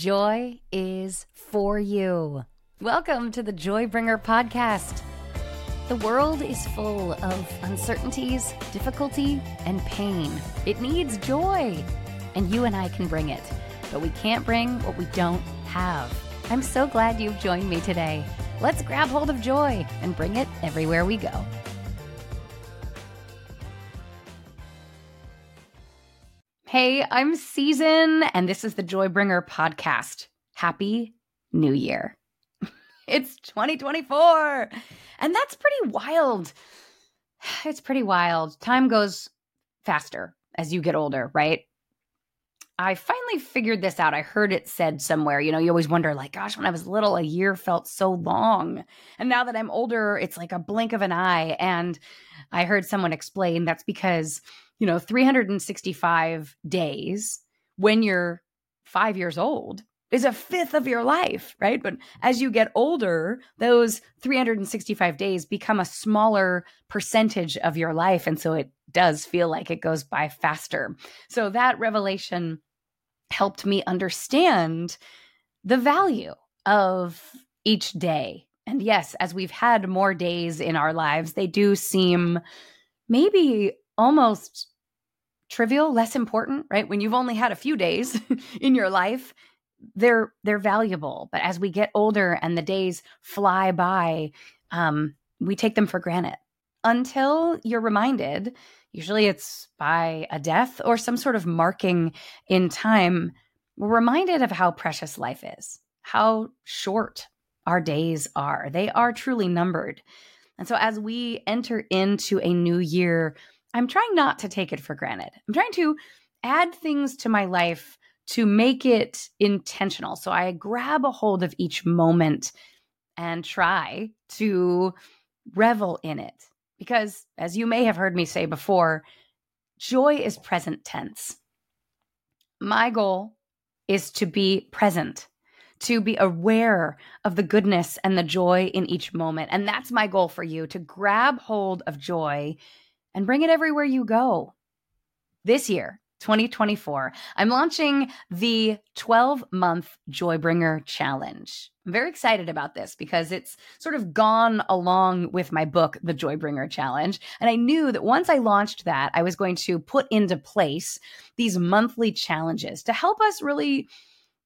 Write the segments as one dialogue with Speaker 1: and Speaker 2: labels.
Speaker 1: Joy is for you. Welcome to the Joybringer podcast. The world is full of uncertainties, difficulty, and pain. It needs joy, and you and I can bring it, but we can't bring what we don't have. I'm so glad you've joined me today. Let's grab hold of joy and bring it everywhere we go. Hey, I'm Season, and this is the Joybringer podcast. Happy New Year. it's 2024, and that's pretty wild. It's pretty wild. Time goes faster as you get older, right? I finally figured this out. I heard it said somewhere. You know, you always wonder, like, gosh, when I was little, a year felt so long. And now that I'm older, it's like a blink of an eye. And I heard someone explain that's because you know 365 days when you're 5 years old is a fifth of your life, right? But as you get older, those 365 days become a smaller percentage of your life. And so it does feel like it goes by faster. So that revelation helped me understand the value of each day. And yes, as we've had more days in our lives, they do seem maybe almost trivial, less important, right? When you've only had a few days in your life, they're they're valuable. But as we get older and the days fly by, um, we take them for granted until you're reminded. Usually, it's by a death or some sort of marking in time. We're reminded of how precious life is, how short our days are. They are truly numbered. And so, as we enter into a new year I'm trying not to take it for granted. I'm trying to add things to my life to make it intentional. So I grab a hold of each moment and try to revel in it. Because as you may have heard me say before, joy is present tense. My goal is to be present, to be aware of the goodness and the joy in each moment. And that's my goal for you to grab hold of joy and bring it everywhere you go. This year, 2024, I'm launching the 12 month Joybringer Challenge. I'm very excited about this because it's sort of gone along with my book, The Joybringer Challenge. And I knew that once I launched that, I was going to put into place these monthly challenges to help us really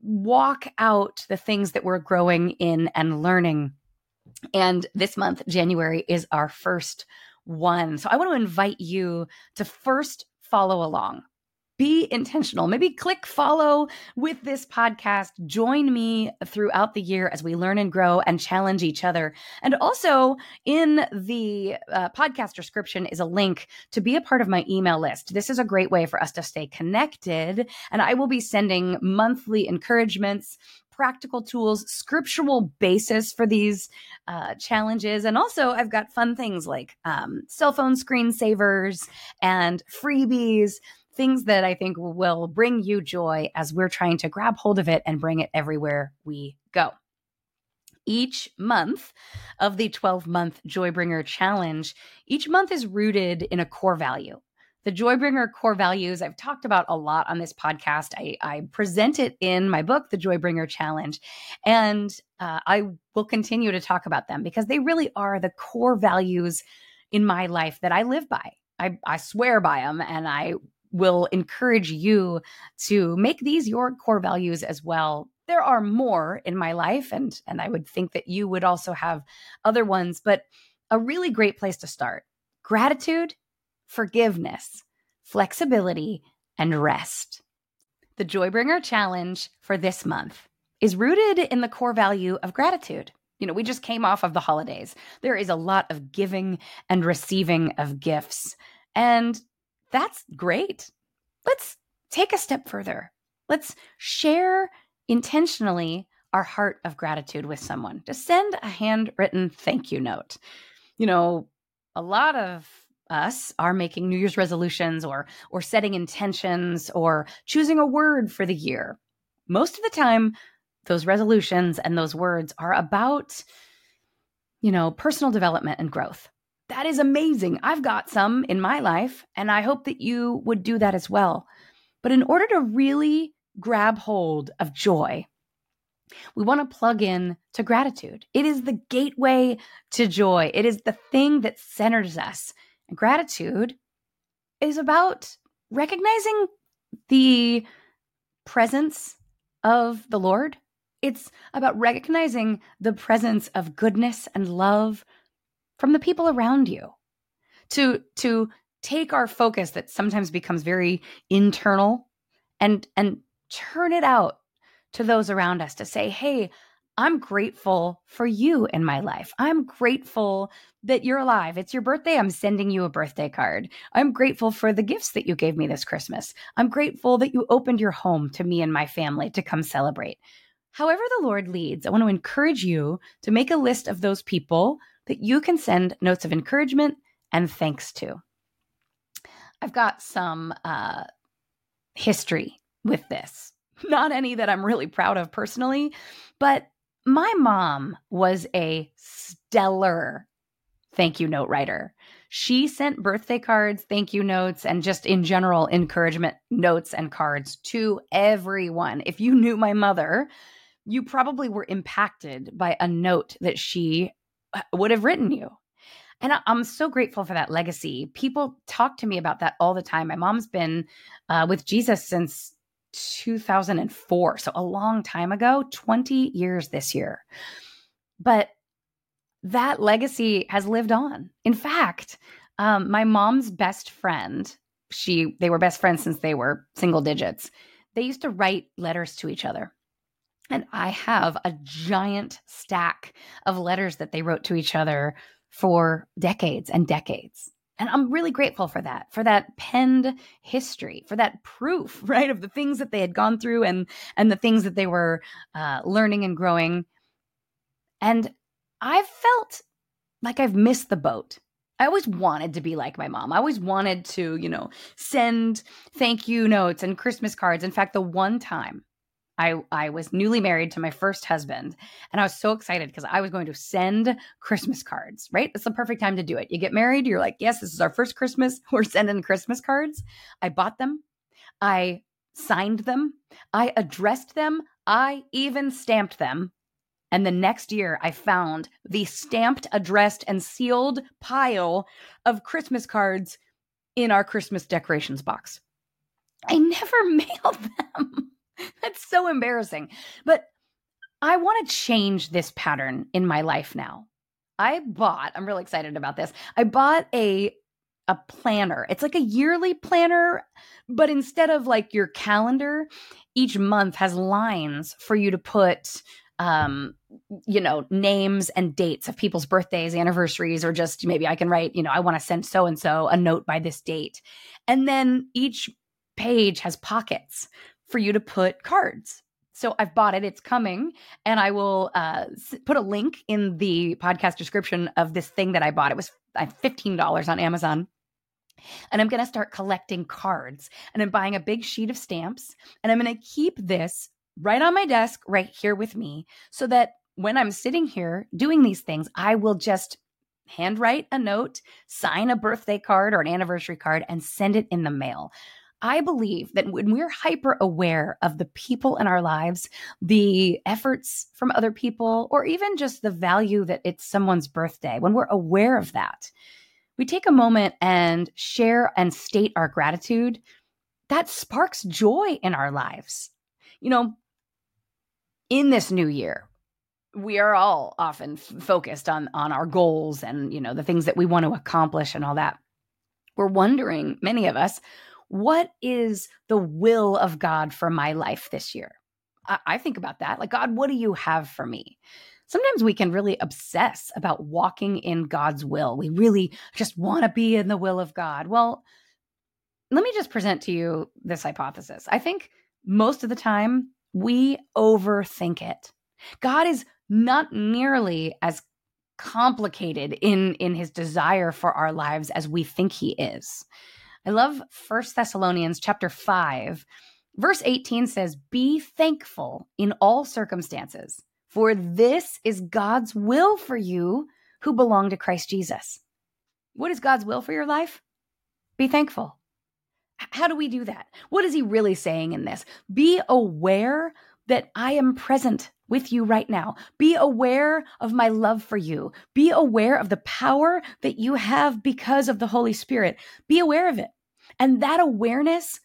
Speaker 1: walk out the things that we're growing in and learning. And this month, January, is our first one. So I want to invite you to first follow along. Be intentional. Maybe click follow with this podcast. Join me throughout the year as we learn and grow and challenge each other. And also, in the uh, podcast description is a link to be a part of my email list. This is a great way for us to stay connected. And I will be sending monthly encouragements practical tools, scriptural basis for these uh, challenges. And also, I've got fun things like um, cell phone screensavers and freebies things that I think will bring you joy as we're trying to grab hold of it and bring it everywhere we go. Each month of the 12 month Joybringer Challenge, each month is rooted in a core value. The Joybringer core values I've talked about a lot on this podcast. I, I present it in my book, The Joybringer Challenge, and uh, I will continue to talk about them because they really are the core values in my life that I live by. I, I swear by them, and I will encourage you to make these your core values as well there are more in my life and and I would think that you would also have other ones but a really great place to start gratitude forgiveness, flexibility, and rest. The Joybringer Challenge for this month is rooted in the core value of gratitude. You know, we just came off of the holidays. There is a lot of giving and receiving of gifts, and that's great. Let's take a step further. Let's share intentionally our heart of gratitude with someone. Just send a handwritten thank you note. You know, a lot of us are making New Year's resolutions or or setting intentions or choosing a word for the year, most of the time those resolutions and those words are about you know, personal development and growth. That is amazing. I've got some in my life, and I hope that you would do that as well. But in order to really grab hold of joy, we want to plug in to gratitude. It is the gateway to joy, it is the thing that centers us gratitude is about recognizing the presence of the Lord. It's about recognizing the presence of goodness and love from the people around you. To to take our focus that sometimes becomes very internal and and turn it out to those around us to say, "Hey, I'm grateful for you in my life. I'm grateful that you're alive. It's your birthday. I'm sending you a birthday card. I'm grateful for the gifts that you gave me this Christmas. I'm grateful that you opened your home to me and my family to come celebrate. However, the Lord leads, I want to encourage you to make a list of those people that you can send notes of encouragement and thanks to. I've got some uh, history with this, not any that I'm really proud of personally, but my mom was a stellar thank you note writer. She sent birthday cards, thank you notes, and just in general encouragement notes and cards to everyone. If you knew my mother, you probably were impacted by a note that she uh, would have written you. And I'm so grateful for that legacy. People talk to me about that all the time. My mom's been uh, with Jesus since 2004. So a long time ago, 20 years this year. But that legacy has lived on. In fact, um, my mom's best friend, she they were best friends since they were single digits. They used to write letters to each other. And I have a giant stack of letters that they wrote to each other for decades and decades. And I'm really grateful for that, for that penned history, for that proof, right, of the things that they had gone through and and the things that they were uh, learning and growing. And I've felt like I've missed the boat. I always wanted to be like my mom. I always wanted to, you know, send thank you notes and Christmas cards. In fact, the one time I I was newly married to my first husband, and I was so excited because I was going to send Christmas cards. Right, it's the perfect time to do it. You get married, you're like, yes, this is our first Christmas. We're sending Christmas cards. I bought them, I signed them, I addressed them, I even stamped them. And the next year, I found the stamped, addressed, and sealed pile of Christmas cards in our Christmas decorations box. I never mailed them. That's so embarrassing. But I want to change this pattern in my life now. I bought, I'm really excited about this. I bought a a planner. It's like a yearly planner, but instead of like your calendar, each month has lines for you to put um you know names and dates of people's birthdays anniversaries or just maybe i can write you know i want to send so and so a note by this date and then each page has pockets for you to put cards. So I've bought it. It's coming. And I will uh, put a link in the podcast description of this thing that I bought. It was $15 on Amazon. And I'm going to start collecting cards. And I'm buying a big sheet of stamps. And I'm going to keep this right on my desk, right here with me, so that when I'm sitting here doing these things, I will just handwrite a note, sign a birthday card or an anniversary card, and send it in the mail. I believe that when we're hyper aware of the people in our lives, the efforts from other people, or even just the value that it's someone's birthday, when we're aware of that, we take a moment and share and state our gratitude. That sparks joy in our lives. You know, in this new year, we are all often f- focused on on our goals and you know the things that we want to accomplish and all that. We're wondering, many of us, what is the will of God for my life this year? I, I think about that. Like, God, what do you have for me? sometimes we can really obsess about walking in God's will. We really just want to be in the will of God. Well, let me just present to you this hypothesis. I think most of the time we overthink it. God is not nearly as complicated in in his desire for our lives as we think he is. I love First Thessalonians chapter 5. Verse 18 says, Be thankful in all circumstances, for this is God's will for you who belong to Christ Jesus. What is God's will for your life? Be thankful. How do we do that? What is he really saying in this? Be aware that I am present with you right now. Be aware of my love for you. Be aware of the power that you have because of the Holy Spirit. Be aware of it. And that awareness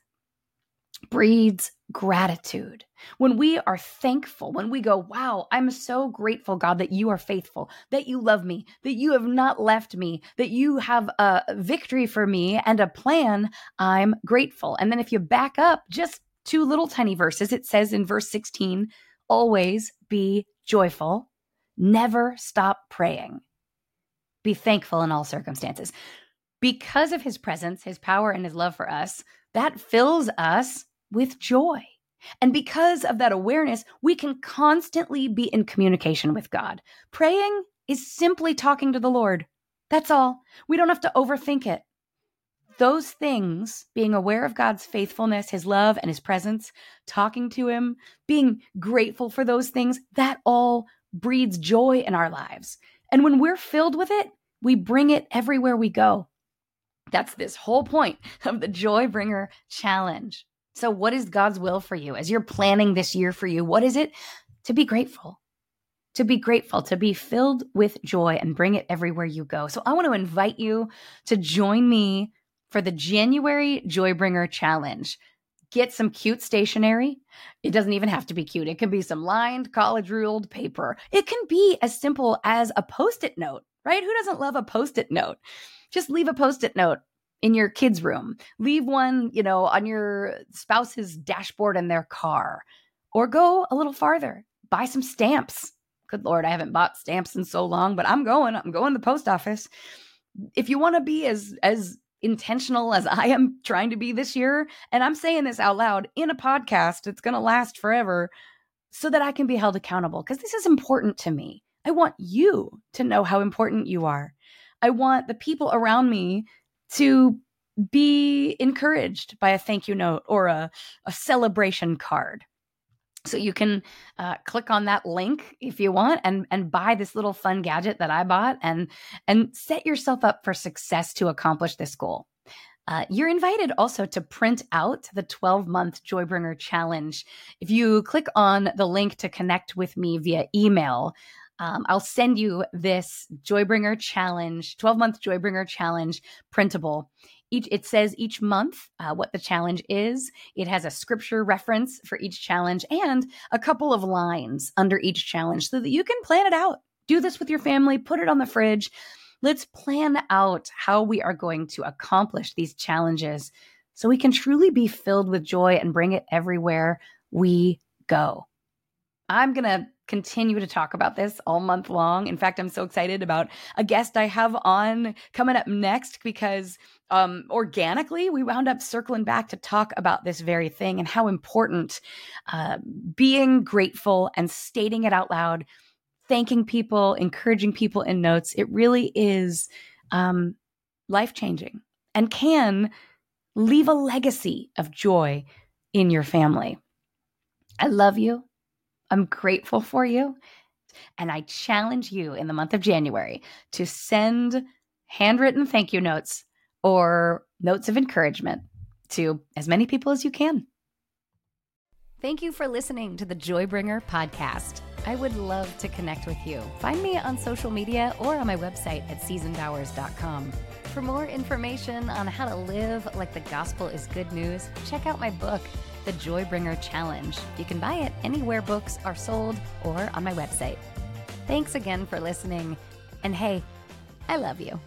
Speaker 1: breeds gratitude. When we are thankful, when we go, Wow, I'm so grateful, God, that you are faithful, that you love me, that you have not left me, that you have a victory for me and a plan, I'm grateful. And then if you back up just two little tiny verses, it says in verse 16, always be joyful, never stop praying, be thankful in all circumstances. Because of his presence, his power, and his love for us, that fills us with joy. And because of that awareness, we can constantly be in communication with God. Praying is simply talking to the Lord. That's all. We don't have to overthink it those things, being aware of God's faithfulness, his love, and his presence, talking to him, being grateful for those things, that all breeds joy in our lives. And when we're filled with it, we bring it everywhere we go. That's this whole point of the Joy Bringer Challenge. So, what is God's will for you as you're planning this year for you? What is it? To be grateful, to be grateful, to be filled with joy and bring it everywhere you go. So, I want to invite you to join me for the January Joybringer Challenge. Get some cute stationery. It doesn't even have to be cute. It can be some lined, college ruled paper. It can be as simple as a post it note, right? Who doesn't love a post it note? Just leave a post it note in your kids' room. Leave one, you know, on your spouse's dashboard in their car. Or go a little farther, buy some stamps. Good Lord, I haven't bought stamps in so long, but I'm going. I'm going to the post office. If you want to be as as intentional as I am trying to be this year, and I'm saying this out loud in a podcast, it's going to last forever so that I can be held accountable because this is important to me. I want you to know how important you are. I want the people around me to be encouraged by a thank you note or a, a celebration card. So you can uh, click on that link if you want and and buy this little fun gadget that I bought and and set yourself up for success to accomplish this goal. Uh, you're invited also to print out the 12 month Joybringer challenge. If you click on the link to connect with me via email, um, I'll send you this Joybringer challenge, 12 month Joybringer challenge printable. Each it says each month uh, what the challenge is. It has a scripture reference for each challenge and a couple of lines under each challenge, so that you can plan it out. Do this with your family. Put it on the fridge. Let's plan out how we are going to accomplish these challenges so we can truly be filled with joy and bring it everywhere we go. I'm going to continue to talk about this all month long. In fact, I'm so excited about a guest I have on coming up next because um, organically we wound up circling back to talk about this very thing and how important uh, being grateful and stating it out loud, thanking people, encouraging people in notes. It really is um, life changing and can leave a legacy of joy in your family. I love you. I'm grateful for you. And I challenge you in the month of January to send handwritten thank you notes or notes of encouragement to as many people as you can. Thank you for listening to the Joybringer podcast. I would love to connect with you. Find me on social media or on my website at seasonhughes.com. For more information on how to live like the gospel is good news, check out my book the Joybringer Challenge. You can buy it anywhere books are sold or on my website. Thanks again for listening. And hey, I love you.